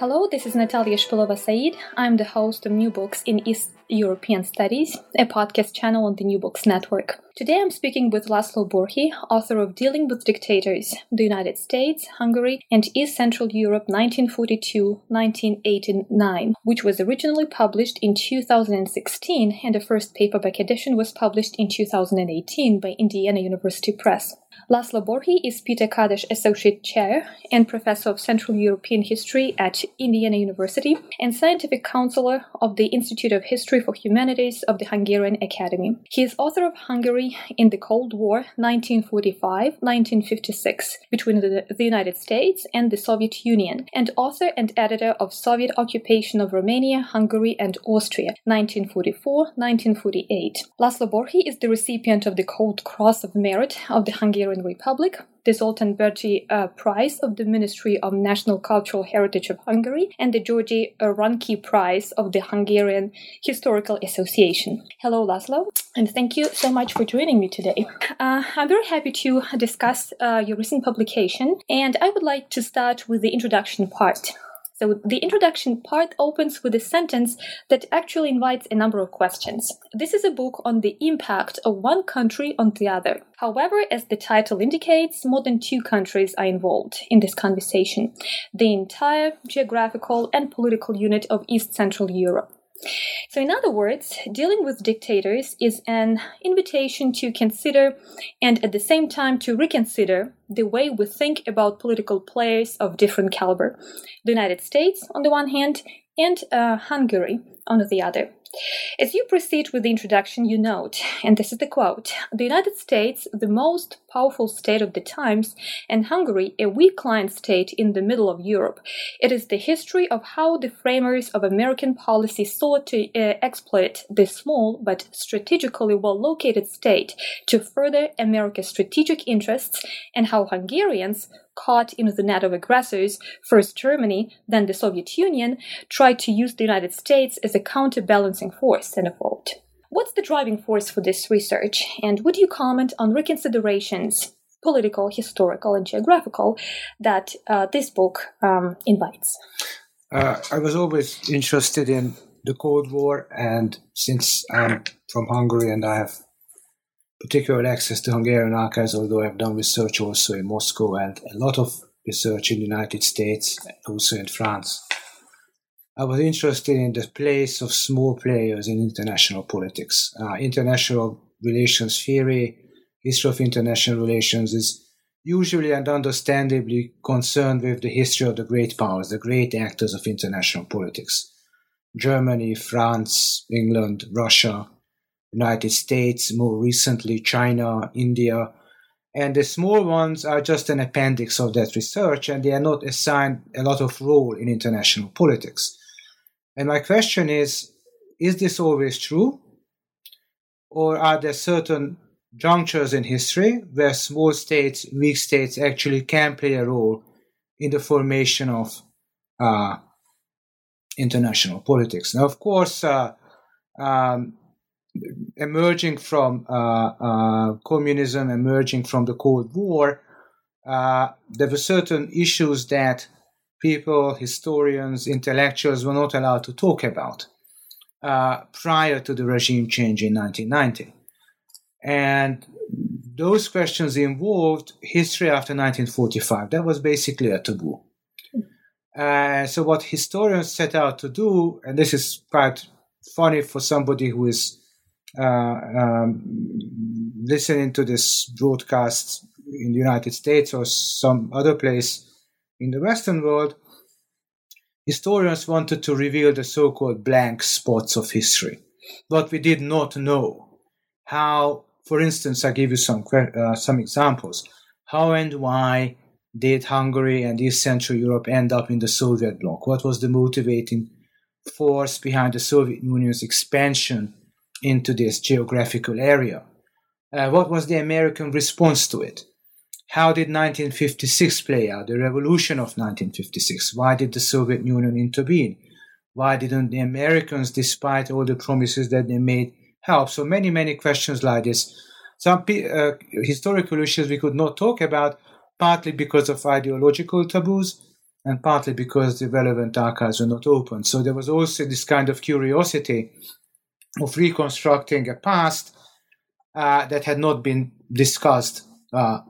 Hello, this is Natalia Shpilova Said. I'm the host of New Books in East European Studies, a podcast channel on the New Books Network. Today I'm speaking with Laszlo Borhi, author of Dealing with Dictators The United States, Hungary, and East Central Europe 1942 1989, which was originally published in 2016 and the first paperback edition was published in 2018 by Indiana University Press. Laszlo Borhi is Peter Kadas Associate Chair and Professor of Central European History at Indiana University and Scientific Counselor of the Institute of History for Humanities of the Hungarian Academy. He is author of Hungary in the Cold War 1945-1956 between the, the United States and the Soviet Union and author and editor of Soviet Occupation of Romania, Hungary and Austria 1944-1948. Laszlo Borhi is the recipient of the Gold Cross of Merit of the Hungarian Republic, the Zoltán Berti uh, Prize of the Ministry of National Cultural Heritage of Hungary, and the Georgi Ranki Prize of the Hungarian Historical Association. Hello, Laszlo, and thank you so much for joining me today. Uh, I'm very happy to discuss uh, your recent publication, and I would like to start with the introduction part. So the introduction part opens with a sentence that actually invites a number of questions. This is a book on the impact of one country on the other. However, as the title indicates, more than two countries are involved in this conversation the entire geographical and political unit of East Central Europe. So, in other words, dealing with dictators is an invitation to consider and at the same time to reconsider the way we think about political players of different caliber. The United States, on the one hand, and uh, Hungary on the other. As you proceed with the introduction, you note, and this is the quote the United States, the most powerful state of the times, and Hungary, a weak client state in the middle of Europe. It is the history of how the framers of American policy sought to uh, exploit this small but strategically well located state to further America's strategic interests, and how Hungarians, caught in the net of aggressors, first Germany, then the Soviet Union, tried to use the United States as a counterbalancing force, end of quote. What's the driving force for this research, and would you comment on reconsiderations, political, historical, and geographical, that uh, this book um, invites? Uh, I was always interested in the Cold War, and since I'm from Hungary and I have particular access to Hungarian archives, although I've done research also in Moscow and a lot of research in the United States, also in France. I was interested in the place of small players in international politics. Uh, international relations theory, history of international relations is usually and understandably concerned with the history of the great powers, the great actors of international politics. Germany, France, England, Russia, United States, more recently China, India. And the small ones are just an appendix of that research and they are not assigned a lot of role in international politics. And my question is is this always true? Or are there certain junctures in history where small states, weak states actually can play a role in the formation of uh, international politics? Now, of course, uh, um, emerging from uh, uh, communism, emerging from the Cold War, uh, there were certain issues that people, historians, intellectuals were not allowed to talk about uh, prior to the regime change in 1990. And those questions involved history after 1945. That was basically a taboo. Uh, so, what historians set out to do, and this is quite funny for somebody who is uh, um, listening to this broadcast in the United States or some other place in the Western world, historians wanted to reveal the so called blank spots of history. But we did not know how, for instance, I give you some, uh, some examples, how and why did Hungary and East Central Europe end up in the Soviet bloc? What was the motivating force behind the Soviet Union's expansion into this geographical area? Uh, what was the American response to it? How did 1956 play out, the revolution of 1956? Why did the Soviet Union intervene? Why didn't the Americans, despite all the promises that they made, help? So many, many questions like this. Some uh, historical issues we could not talk about, partly because of ideological taboos, and partly because the relevant archives were not open. So there was also this kind of curiosity of reconstructing a past uh, that had not been discussed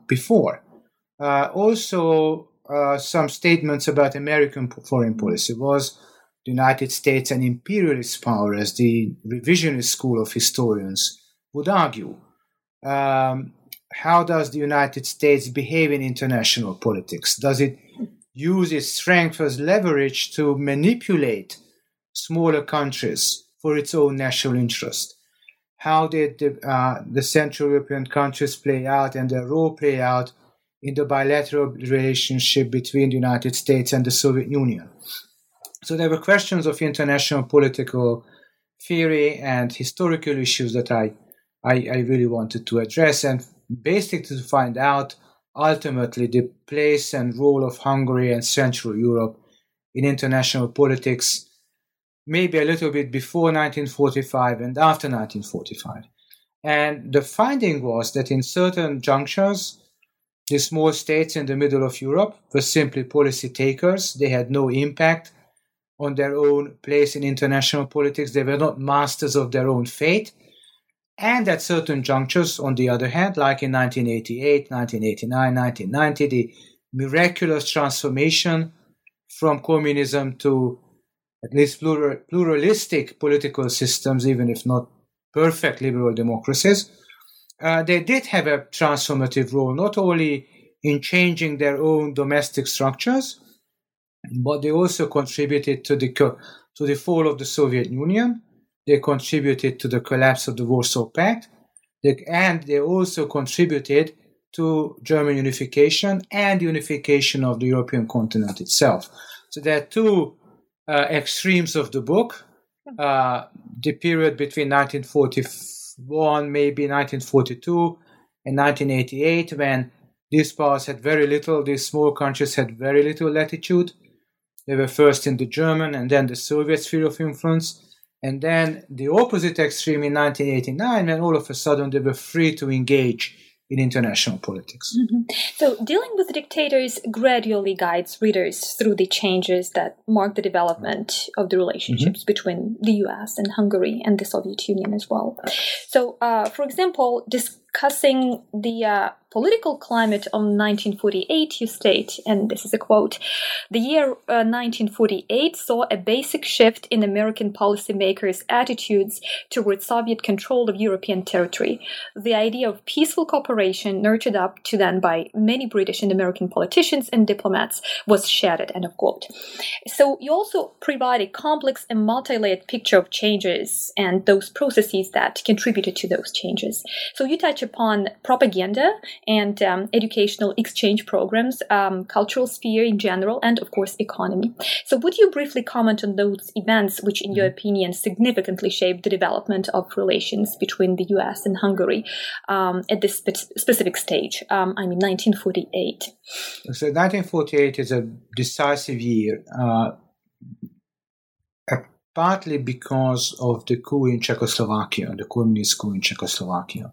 before. Uh, also, uh, some statements about American foreign policy was the United States an imperialist power, as the revisionist school of historians would argue. Um, how does the United States behave in international politics? Does it use its strength as leverage to manipulate smaller countries for its own national interest? How did the, uh, the Central European countries play out and their role play out in the bilateral relationship between the United States and the Soviet Union? So there were questions of international political theory and historical issues that I, I, I really wanted to address and basically to find out ultimately the place and role of Hungary and Central Europe in international politics, maybe a little bit before 1945 and after 1945. And the finding was that in certain junctures, the small states in the middle of Europe were simply policy takers. They had no impact on their own place in international politics. They were not masters of their own fate. And at certain junctures, on the other hand, like in 1988, 1989, 1990, the miraculous transformation from communism to at least plural, pluralistic political systems, even if not perfect liberal democracies, uh, they did have a transformative role, not only in changing their own domestic structures, but they also contributed to the, to the fall of the Soviet Union they contributed to the collapse of the Warsaw Pact, and they also contributed to German unification and unification of the European continent itself. So there are two uh, extremes of the book. Uh, the period between 1941, maybe 1942, and 1988, when these powers had very little, these small countries had very little latitude. They were first in the German and then the Soviet sphere of influence. And then the opposite extreme in 1989, when all of a sudden they were free to engage in international politics. Mm-hmm. So, dealing with dictators gradually guides readers through the changes that mark the development of the relationships mm-hmm. between the US and Hungary and the Soviet Union as well. So, uh, for example, discussing the uh, political climate of 1948, you state, and this is a quote The year uh, 1948 saw a basic shift in American policymakers' attitudes towards Soviet control of European territory. The idea of peaceful cooperation, nurtured up to then by many British and American politicians and diplomats, was shattered. End of quote. So you also provide a complex and multi layered picture of changes and those processes that contributed to those changes. So you touch upon propaganda and um, educational exchange programs, um, cultural sphere in general, and of course, economy. So, would you briefly comment on those events which, in your mm-hmm. opinion, significantly shaped the development of relations between the US and Hungary um, at this spe- specific stage? Um, I mean, 1948. So, 1948 is a decisive year. Uh, partly because of the coup in Czechoslovakia, the communist coup in Czechoslovakia.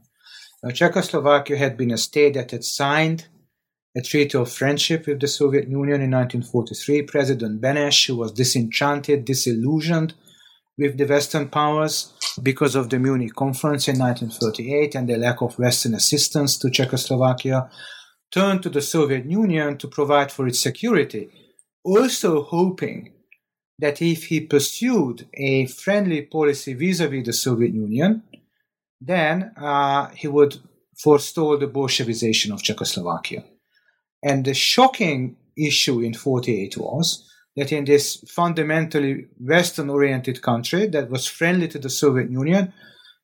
Now, Czechoslovakia had been a state that had signed a treaty of friendship with the Soviet Union in 1943. President Beneš, who was disenchanted, disillusioned with the Western powers because of the Munich conference in 1938 and the lack of Western assistance to Czechoslovakia, turned to the Soviet Union to provide for its security, also hoping that if he pursued a friendly policy vis a vis the Soviet Union, then uh, he would forestall the Bolshevization of Czechoslovakia. And the shocking issue in 48 was that in this fundamentally Western oriented country that was friendly to the Soviet Union,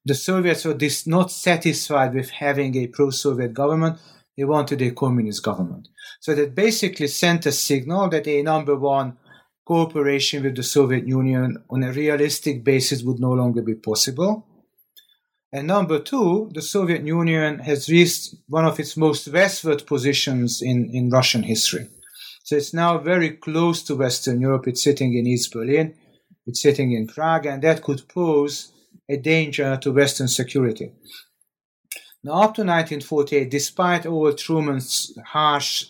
the Soviets were not satisfied with having a pro Soviet government. They wanted a communist government. So that basically sent a signal that a number one, cooperation with the Soviet Union on a realistic basis would no longer be possible. And number two, the Soviet Union has reached one of its most westward positions in, in Russian history. So it's now very close to Western Europe. It's sitting in East Berlin, it's sitting in Prague, and that could pose a danger to Western security. Now, up to 1948, despite all Truman's harsh,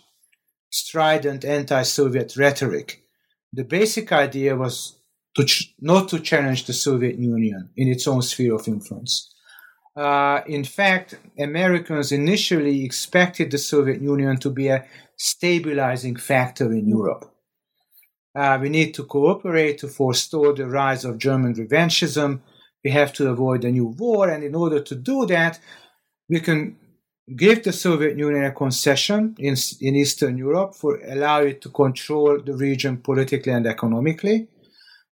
strident anti Soviet rhetoric, the basic idea was to ch- not to challenge the Soviet Union in its own sphere of influence. Uh, in fact, Americans initially expected the Soviet Union to be a stabilizing factor in Europe. Uh, we need to cooperate to forestall the rise of German revanchism. We have to avoid a new war, and in order to do that, we can give the Soviet Union a concession in, in Eastern Europe for allow it to control the region politically and economically,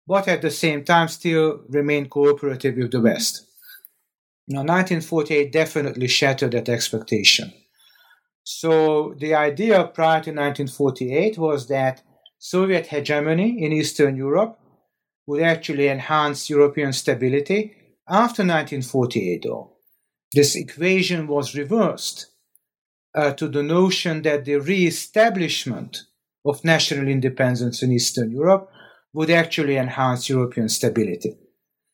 but at the same time still remain cooperative with the West. Now, 1948 definitely shattered that expectation. So the idea prior to 1948 was that Soviet hegemony in Eastern Europe would actually enhance European stability after 1948, though this equation was reversed uh, to the notion that the re-establishment of national independence in Eastern Europe would actually enhance European stability.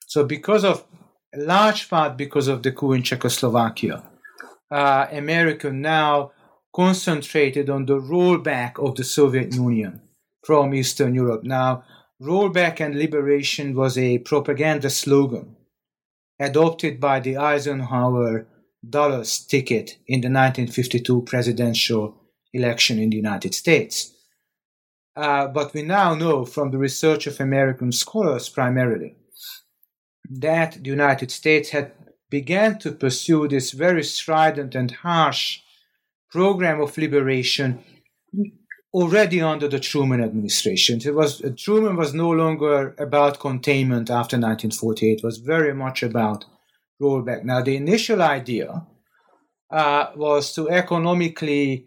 So, because of large part because of the coup in Czechoslovakia, uh, America now concentrated on the rollback of the Soviet Union from Eastern Europe. Now, rollback and liberation was a propaganda slogan adopted by the Eisenhower Dulles ticket in the 1952 presidential election in the United States. Uh, but we now know from the research of American scholars primarily that the United States had began to pursue this very strident and harsh program of liberation already under the Truman administration. It was Truman was no longer about containment after 1948. It was very much about rollback. Now, the initial idea uh, was to economically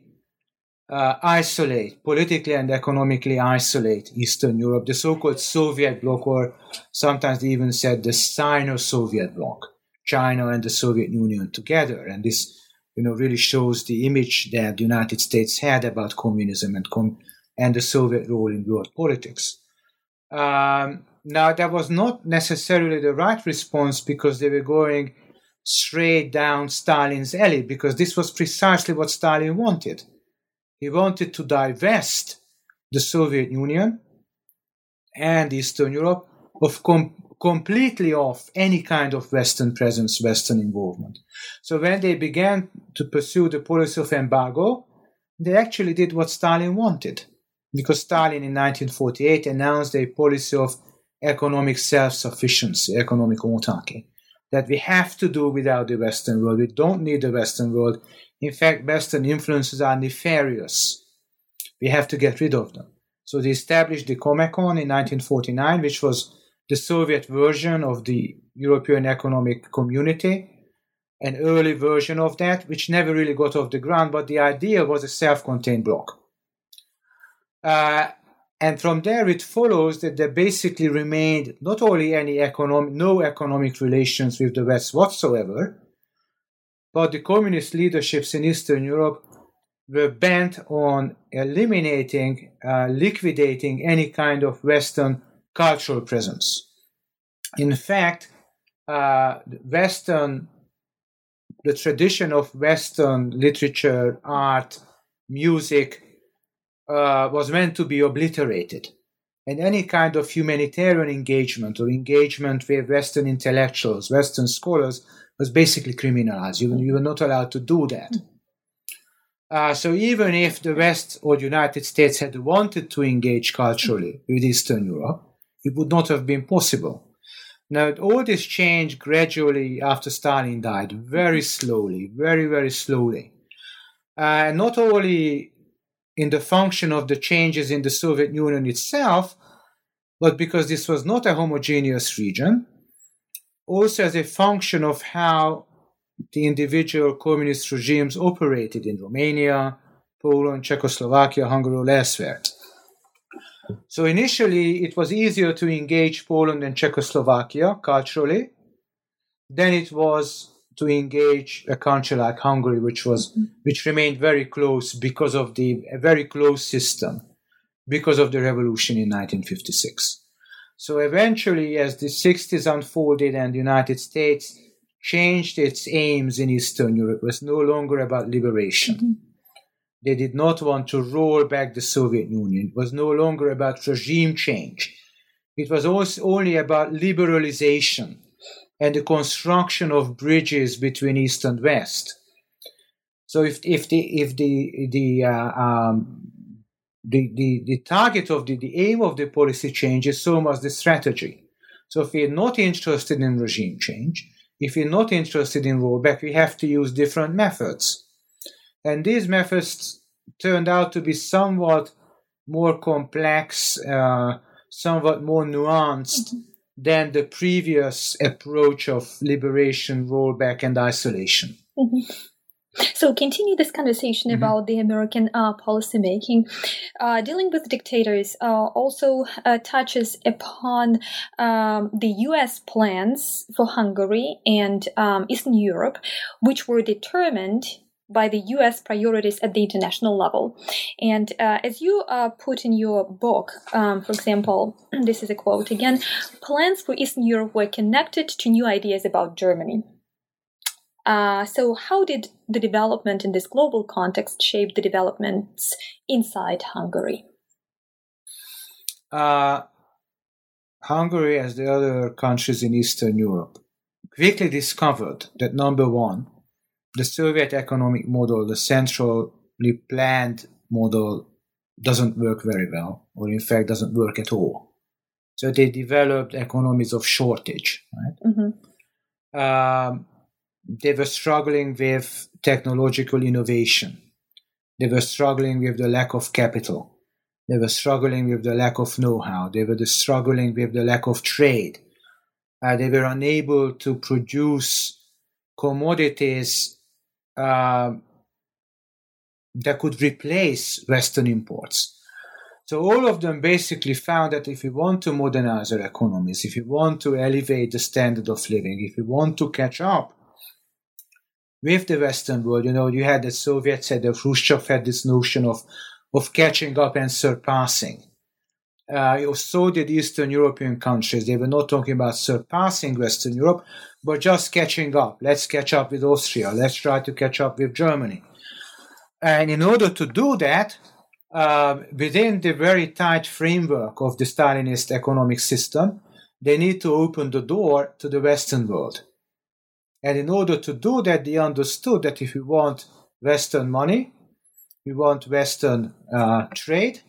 uh, isolate, politically and economically isolate Eastern Europe, the so-called Soviet bloc, or sometimes they even said the Sino-Soviet bloc, China and the Soviet Union together, and this you know, really shows the image that the United States had about communism and, com- and the Soviet role in world politics. Um, now, that was not necessarily the right response because they were going straight down Stalin's alley, because this was precisely what Stalin wanted. He wanted to divest the Soviet Union and Eastern Europe of com- completely of any kind of Western presence, Western involvement. So when they began to pursue the policy of embargo, they actually did what Stalin wanted. Because Stalin in 1948 announced a policy of economic self sufficiency, economic autarky, that we have to do without the Western world. We don't need the Western world. In fact, Western influences are nefarious. We have to get rid of them. So they established the Comecon in 1949, which was the Soviet version of the European Economic Community, an early version of that, which never really got off the ground, but the idea was a self contained bloc. Uh, and from there, it follows that there basically remained not only any economic, no economic relations with the West whatsoever, but the communist leaderships in Eastern Europe were bent on eliminating, uh, liquidating any kind of Western cultural presence. In fact, uh, Western, the tradition of Western literature, art, music uh, was meant to be obliterated. And any kind of humanitarian engagement or engagement with Western intellectuals, Western scholars, was basically criminalized. You, you were not allowed to do that. Uh, so even if the West or the United States had wanted to engage culturally with Eastern Europe, it would not have been possible. Now, all this changed gradually after Stalin died, very slowly, very, very slowly. Uh, not only in the function of the changes in the Soviet Union itself, but because this was not a homogeneous region, also as a function of how the individual communist regimes operated in Romania, Poland, Czechoslovakia, Hungary, or elsewhere. So initially, it was easier to engage Poland and Czechoslovakia culturally than it was to engage a country like Hungary, which was which remained very close because of the a very close system, because of the revolution in 1956. So eventually, as the 60s unfolded and the United States changed its aims in Eastern Europe, it was no longer about liberation. Mm-hmm. They did not want to roll back the Soviet Union. It was no longer about regime change. It was also only about liberalization and the construction of bridges between East and West. So if, if the if the the uh, um, the, the, the target of the, the aim of the policy change is so much the strategy. So if we're not interested in regime change, if we're not interested in rollback, we have to use different methods. And these methods turned out to be somewhat more complex, uh, somewhat more nuanced mm-hmm. Than the previous approach of liberation, rollback, and isolation. Mm-hmm. So, continue this conversation mm-hmm. about the American uh, policymaking. Uh, dealing with dictators uh, also uh, touches upon um, the U.S. plans for Hungary and um, Eastern Europe, which were determined by the US priorities at the international level. And uh, as you uh, put in your book, um, for example, this is a quote again plans for Eastern Europe were connected to new ideas about Germany. Uh, so, how did the development in this global context shape the developments inside Hungary? Uh, Hungary, as the other countries in Eastern Europe, quickly discovered that number one, the Soviet economic model, the centrally planned model, doesn't work very well, or in fact doesn't work at all. So they developed economies of shortage, right? Mm-hmm. Um, they were struggling with technological innovation. They were struggling with the lack of capital. They were struggling with the lack of know-how. They were struggling with the lack of trade. Uh, they were unable to produce commodities uh, that could replace Western imports. So all of them basically found that if we want to modernize our economies, if we want to elevate the standard of living, if we want to catch up with the Western world, you know, you had the Soviets had the Khrushchev had this notion of of catching up and surpassing. Uh, so did Eastern European countries. They were not talking about surpassing Western Europe, but just catching up. Let's catch up with Austria. Let's try to catch up with Germany. And in order to do that, uh, within the very tight framework of the Stalinist economic system, they need to open the door to the Western world. And in order to do that, they understood that if we want Western money, we want Western uh, trade,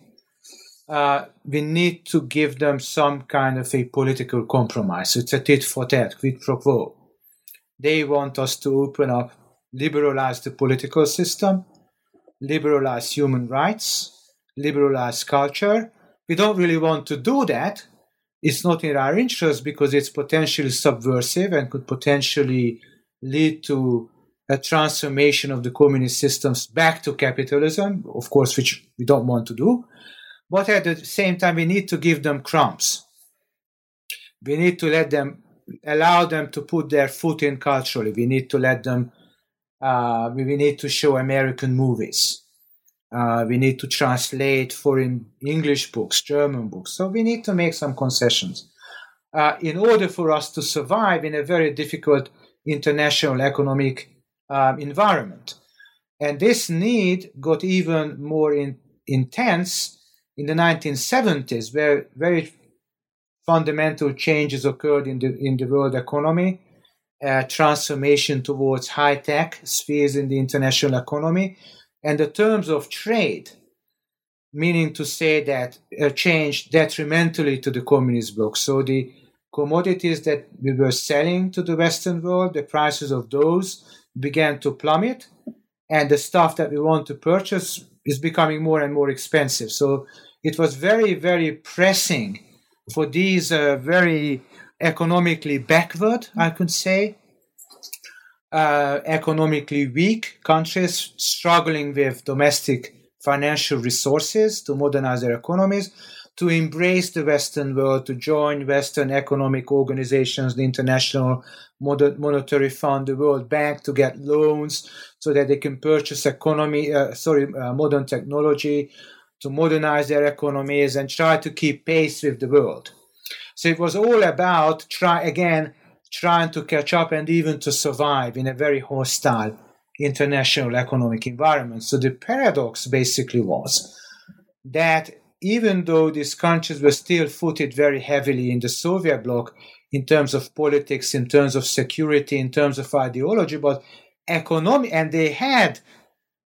uh, we need to give them some kind of a political compromise. It's a tit for tat, quid pro quo. They want us to open up, liberalize the political system, liberalize human rights, liberalize culture. We don't really want to do that. It's not in our interest because it's potentially subversive and could potentially lead to a transformation of the communist systems back to capitalism, of course, which we don't want to do. But at the same time, we need to give them crumbs. We need to let them, allow them to put their foot in culturally. We need to let them, uh, we need to show American movies. Uh, we need to translate foreign English books, German books. So we need to make some concessions uh, in order for us to survive in a very difficult international economic um, environment. And this need got even more in, intense in the 1970s, where very fundamental changes occurred in the in the world economy, uh, transformation towards high tech spheres in the international economy, and the terms of trade, meaning to say that uh, changed detrimentally to the communist bloc. So the commodities that we were selling to the Western world, the prices of those began to plummet, and the stuff that we want to purchase is becoming more and more expensive. So it was very, very pressing for these uh, very economically backward, I could say, uh, economically weak countries struggling with domestic financial resources to modernize their economies, to embrace the Western world, to join Western economic organizations, the International Monetary Fund, the World Bank, to get loans so that they can purchase economy, uh, sorry, uh, modern technology, to modernize their economies and try to keep pace with the world. So it was all about try again trying to catch up and even to survive in a very hostile international economic environment. So the paradox basically was that even though these countries were still footed very heavily in the Soviet bloc in terms of politics, in terms of security, in terms of ideology, but economic, and they had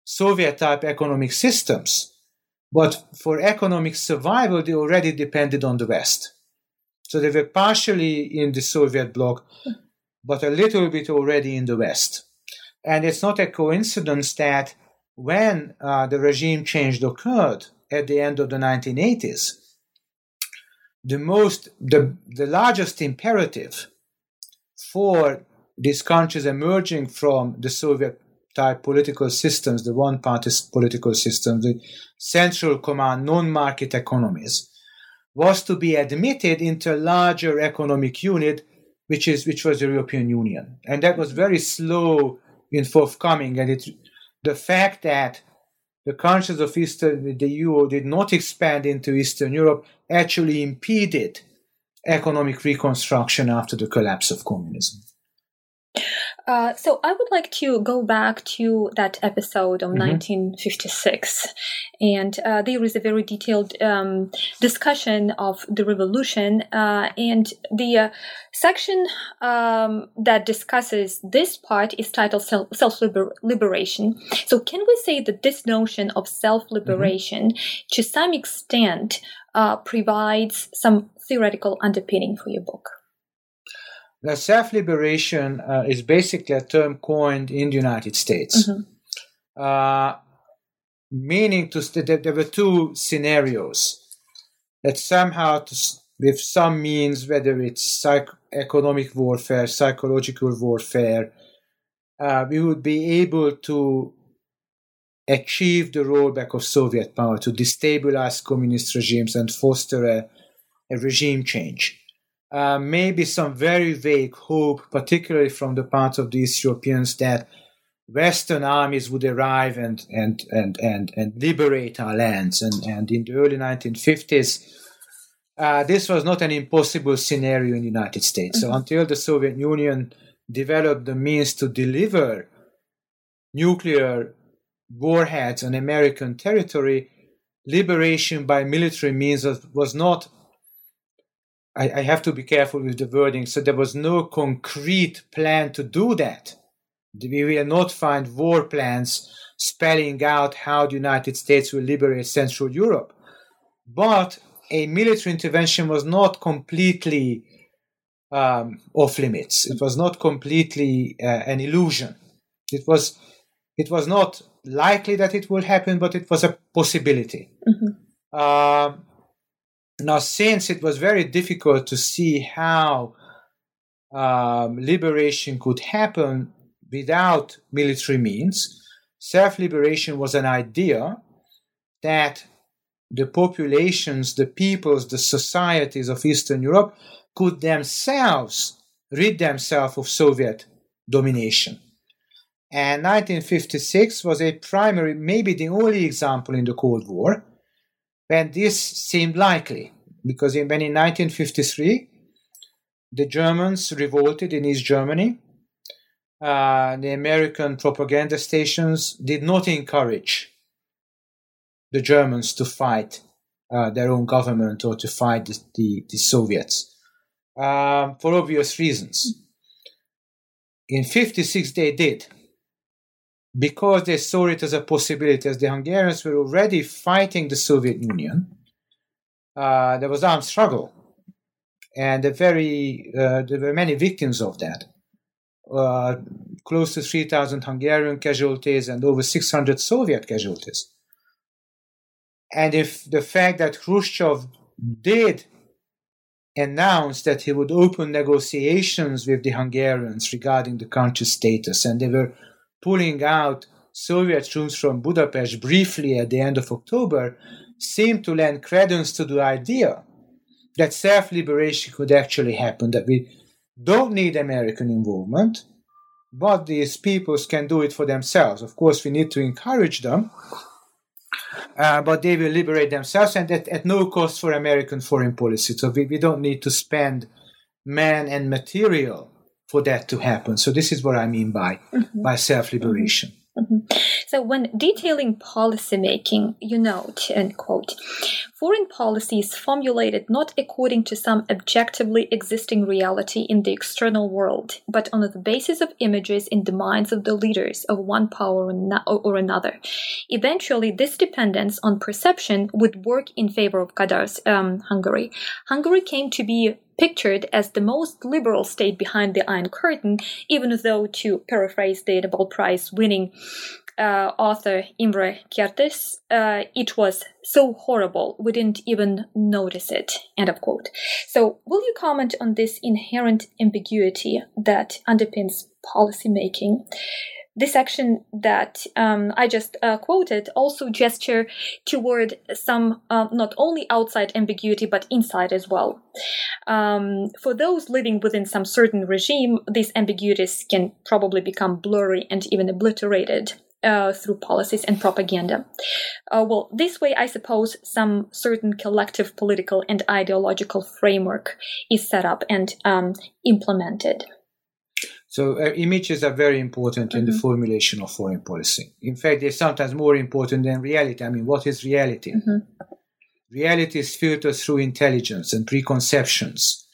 Soviet type economic systems. But for economic survival, they already depended on the West. So they were partially in the Soviet bloc, but a little bit already in the West. And it's not a coincidence that when uh, the regime change occurred at the end of the 1980s, the most, the, the largest imperative for these countries emerging from the Soviet type political systems, the one party political system, the central command, non market economies, was to be admitted into a larger economic unit, which is which was the European Union, and that was very slow in forthcoming. And it, the fact that the conscience of Eastern the EU did not expand into Eastern Europe actually impeded economic reconstruction after the collapse of communism. Uh, so I would like to go back to that episode of mm-hmm. 1956, and uh, there is a very detailed um, discussion of the revolution, uh, and the uh, section um, that discusses this part is titled self liberation. So can we say that this notion of self liberation, mm-hmm. to some extent, uh, provides some theoretical underpinning for your book? The self liberation uh, is basically a term coined in the United States, mm-hmm. uh, meaning to st- that there were two scenarios. That somehow, to, with some means, whether it's psych- economic warfare, psychological warfare, uh, we would be able to achieve the rollback of Soviet power, to destabilize communist regimes and foster a, a regime change uh, maybe some very vague hope, particularly from the part of these Europeans, that Western armies would arrive and and and and, and liberate our lands. And and in the early 1950s, uh, this was not an impossible scenario in the United States. Mm-hmm. So until the Soviet Union developed the means to deliver nuclear warheads on American territory, liberation by military means was, was not I, I have to be careful with the wording. So there was no concrete plan to do that. We will not find war plans spelling out how the United States will liberate Central Europe. But a military intervention was not completely um, off limits. It was not completely uh, an illusion. It was it was not likely that it will happen, but it was a possibility. Mm-hmm. Uh, now, since it was very difficult to see how um, liberation could happen without military means, self liberation was an idea that the populations, the peoples, the societies of Eastern Europe could themselves rid themselves of Soviet domination. And 1956 was a primary, maybe the only example in the Cold War when this seemed likely, because in, when in 1953 the Germans revolted in East Germany, uh, the American propaganda stations did not encourage the Germans to fight uh, their own government or to fight the, the, the Soviets uh, for obvious reasons. In 56 they did because they saw it as a possibility, as the Hungarians were already fighting the Soviet Union, uh, there was armed struggle, and very uh, there were many victims of that. Uh, close to 3,000 Hungarian casualties and over 600 Soviet casualties. And if the fact that Khrushchev did announced that he would open negotiations with the Hungarians regarding the country's status, and they were pulling out Soviet troops from Budapest briefly at the end of October, seemed to lend credence to the idea that self liberation could actually happen, that we don't need American involvement, but these peoples can do it for themselves. Of course, we need to encourage them, uh, but they will liberate themselves and at, at no cost for American foreign policy. So we, we don't need to spend man and material for that to happen. So this is what I mean by mm-hmm. by self liberation. Mm-hmm. So, when detailing policymaking, you note, end quote, foreign policy is formulated not according to some objectively existing reality in the external world, but on the basis of images in the minds of the leaders of one power or another. Eventually, this dependence on perception would work in favor of Kadar's um, Hungary. Hungary came to be pictured as the most liberal state behind the Iron Curtain, even though, to paraphrase the Nobel Prize winning uh, author Imre Kertész, uh, it was so horrible we didn't even notice it. End of quote. So, will you comment on this inherent ambiguity that underpins policymaking? This section that um, I just uh, quoted also gesture toward some uh, not only outside ambiguity but inside as well. Um, for those living within some certain regime, these ambiguities can probably become blurry and even obliterated. Uh, through policies and propaganda. Uh, well, this way, I suppose some certain collective political and ideological framework is set up and um, implemented. So uh, images are very important mm-hmm. in the mm-hmm. formulation of foreign policy. In fact, they're sometimes more important than reality. I mean, what is reality? Mm-hmm. Reality is filtered through intelligence and preconceptions,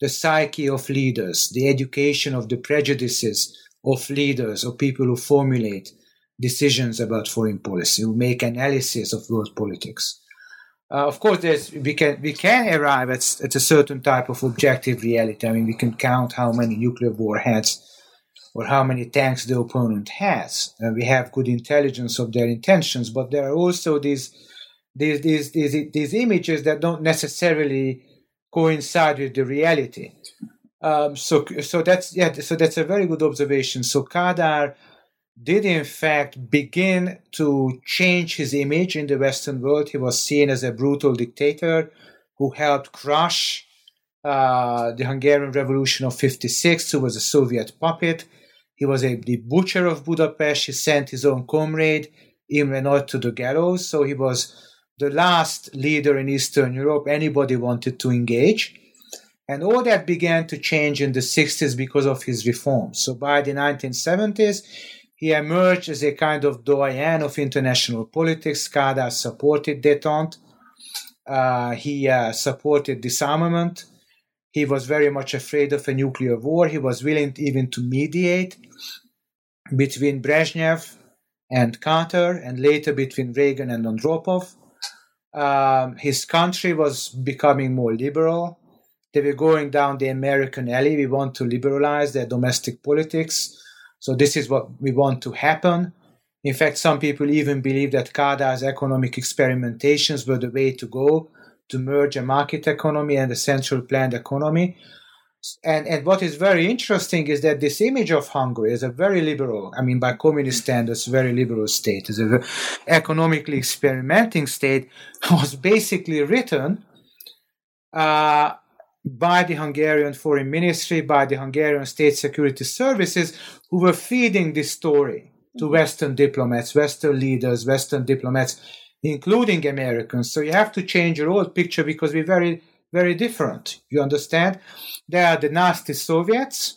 the psyche of leaders, the education of the prejudices of leaders or people who formulate decisions about foreign policy, who make analysis of world politics. Uh, of course, there's, we can we can arrive at, at a certain type of objective reality. I mean, we can count how many nuclear warheads or how many tanks the opponent has. Uh, we have good intelligence of their intentions, but there are also these these these these, these images that don't necessarily coincide with the reality. Um, so so that's yeah so that's a very good observation. So Kadar did in fact begin to change his image in the Western world. He was seen as a brutal dictator who helped crush uh, the Hungarian Revolution of 56, who was a Soviet puppet. He was a, the butcher of Budapest. He sent his own comrade, Imre Nagy, to the gallows. So he was the last leader in Eastern Europe anybody wanted to engage. And all that began to change in the 60s because of his reforms. So by the 1970s, he emerged as a kind of doyen of international politics. Kadar supported detente. Uh, he uh, supported disarmament. He was very much afraid of a nuclear war. He was willing even to mediate between Brezhnev and Carter, and later between Reagan and Andropov. Um, his country was becoming more liberal. They were going down the American alley. We want to liberalize their domestic politics. So this is what we want to happen. In fact, some people even believe that Kadar's economic experimentations were the way to go to merge a market economy and a central planned economy. And, and what is very interesting is that this image of Hungary as a very liberal, I mean, by communist standards, very liberal state, as an economically experimenting state, was basically written uh, by the Hungarian Foreign Ministry, by the Hungarian State Security Services, who were feeding this story to mm-hmm. Western diplomats, Western leaders, Western diplomats, including Americans. So you have to change your old picture because we're very, very different. You understand? They are the nasty Soviets,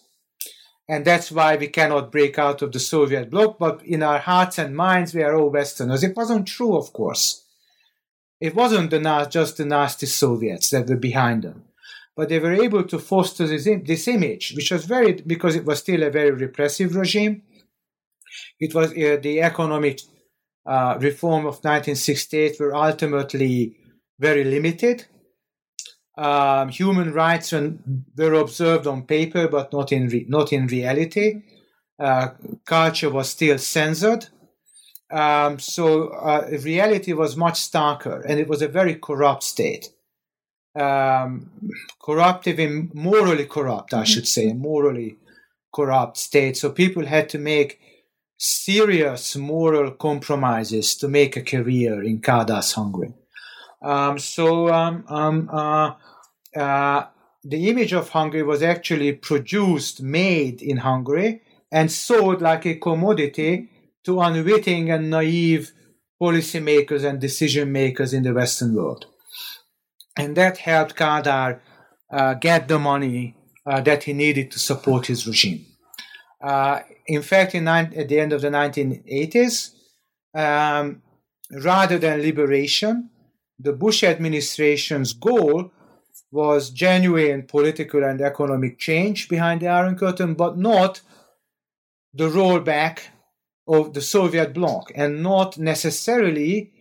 and that's why we cannot break out of the Soviet bloc, but in our hearts and minds, we are all Westerners. It wasn't true, of course. It wasn't the, just the nasty Soviets that were behind them but they were able to foster this, this image, which was very, because it was still a very repressive regime. It was uh, the economic uh, reform of 1968 were ultimately very limited. Um, human rights were, observed on paper, but not in re- not in reality. Uh, culture was still censored. Um, so uh, reality was much starker, and it was a very corrupt state um, corruptive and morally corrupt, I should say, morally corrupt state. So people had to make serious moral compromises to make a career in Kadar's Hungary. Um, so um, um, uh, uh, the image of Hungary was actually produced, made in Hungary, and sold like a commodity to unwitting and naive policymakers and decision makers in the Western world. And that helped Kádár uh, get the money uh, that he needed to support his regime. Uh, in fact, in at the end of the 1980s, um, rather than liberation, the Bush administration's goal was genuine political and economic change behind the Iron Curtain, but not the rollback of the Soviet bloc and not necessarily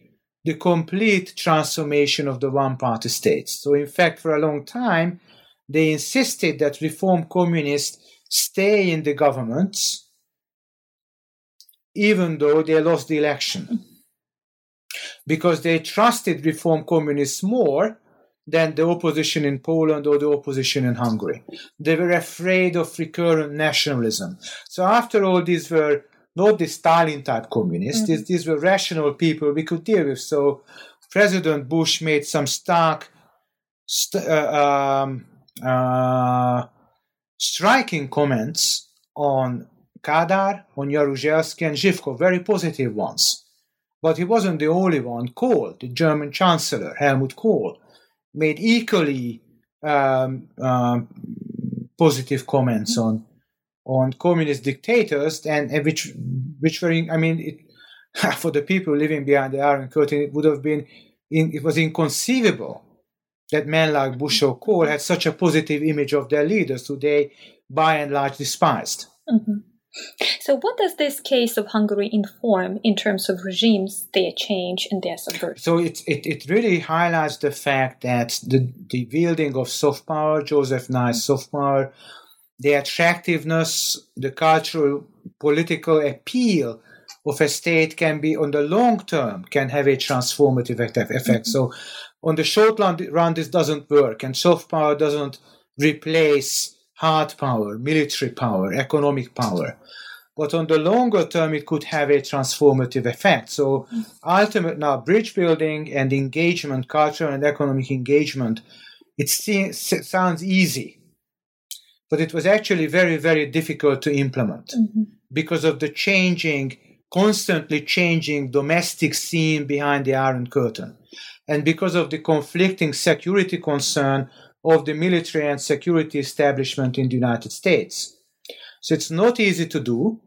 the complete transformation of the one party states. So, in fact, for a long time, they insisted that reform communists stay in the governments even though they lost the election because they trusted reform communists more than the opposition in Poland or the opposition in Hungary. They were afraid of recurrent nationalism. So, after all, these were not the Stalin type communists, mm-hmm. these, these were rational people we could deal with. So, President Bush made some stark, st- uh, um, uh, striking comments on Kádár, on Jaruzelski, and Zhivkov, very positive ones. But he wasn't the only one. Kohl, the German Chancellor, Helmut Kohl, made equally um, um, positive comments on on communist dictators, and, and which which were, in, I mean, it, for the people living behind the Iron Curtain, it would have been, in, it was inconceivable that men like Bush or Kohl had such a positive image of their leaders who they, by and large, despised. Mm-hmm. So, what does this case of Hungary inform in terms of regimes, their change, and their subversion? So, it, it, it really highlights the fact that the, the wielding of soft power, Joseph Nye's soft power, the attractiveness, the cultural, political appeal of a state can be, on the long term, can have a transformative effect. Mm-hmm. So, on the short run, this doesn't work, and soft power doesn't replace hard power, military power, economic power. But on the longer term, it could have a transformative effect. So, ultimate now, bridge building and engagement, cultural and economic engagement, it seems, sounds easy, but it was actually very, very difficult to implement mm-hmm. because of the changing, constantly changing domestic scene behind the Iron Curtain, and because of the conflicting security concern of the military and security establishment in the United States. So it's not easy to do,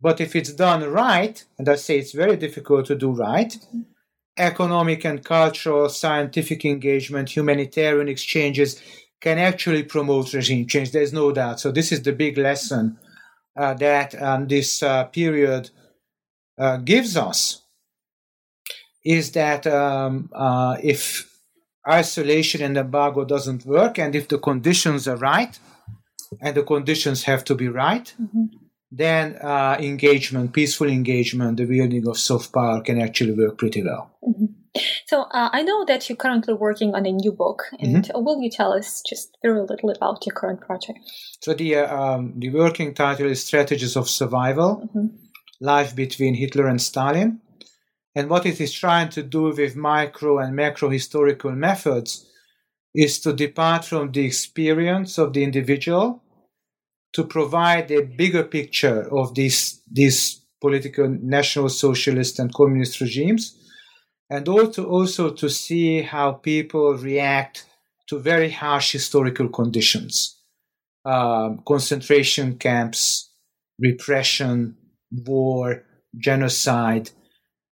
but if it's done right, and I say it's very difficult to do right, economic and cultural, scientific engagement, humanitarian exchanges can actually promote regime change. There's no doubt. So this is the big lesson uh, that um, this uh, period uh, gives us is that um, uh, if isolation and embargo doesn't work, and if the conditions are right, and the conditions have to be right, mm-hmm. then uh, engagement, peaceful engagement, the wielding of soft power can actually work pretty well. Mm-hmm. So uh, I know that you're currently working on a new book, and mm-hmm. will you tell us just very little about your current project? So the uh, um, the working title is "Strategies of Survival: mm-hmm. Life Between Hitler and Stalin." And what it is trying to do with micro and macro historical methods is to depart from the experience of the individual to provide a bigger picture of these, these political national socialist and communist regimes and also, also to see how people react to very harsh historical conditions um, concentration camps repression war genocide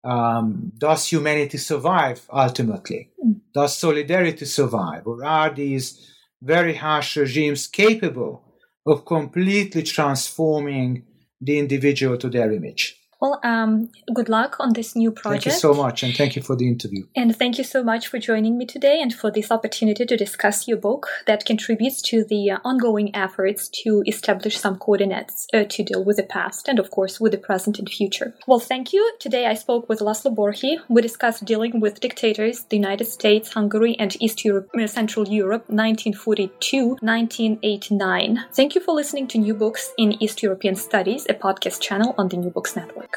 um, does humanity survive ultimately? Does solidarity survive? Or are these very harsh regimes capable of completely transforming the individual to their image? Well, um, good luck on this new project. Thank you so much, and thank you for the interview. And thank you so much for joining me today and for this opportunity to discuss your book that contributes to the uh, ongoing efforts to establish some coordinates uh, to deal with the past and, of course, with the present and future. Well, thank you. Today I spoke with Laszlo Borhi. We discussed dealing with dictators, the United States, Hungary, and East Europe, uh, Central Europe, 1942 1989. Thank you for listening to New Books in East European Studies, a podcast channel on the New Books Network.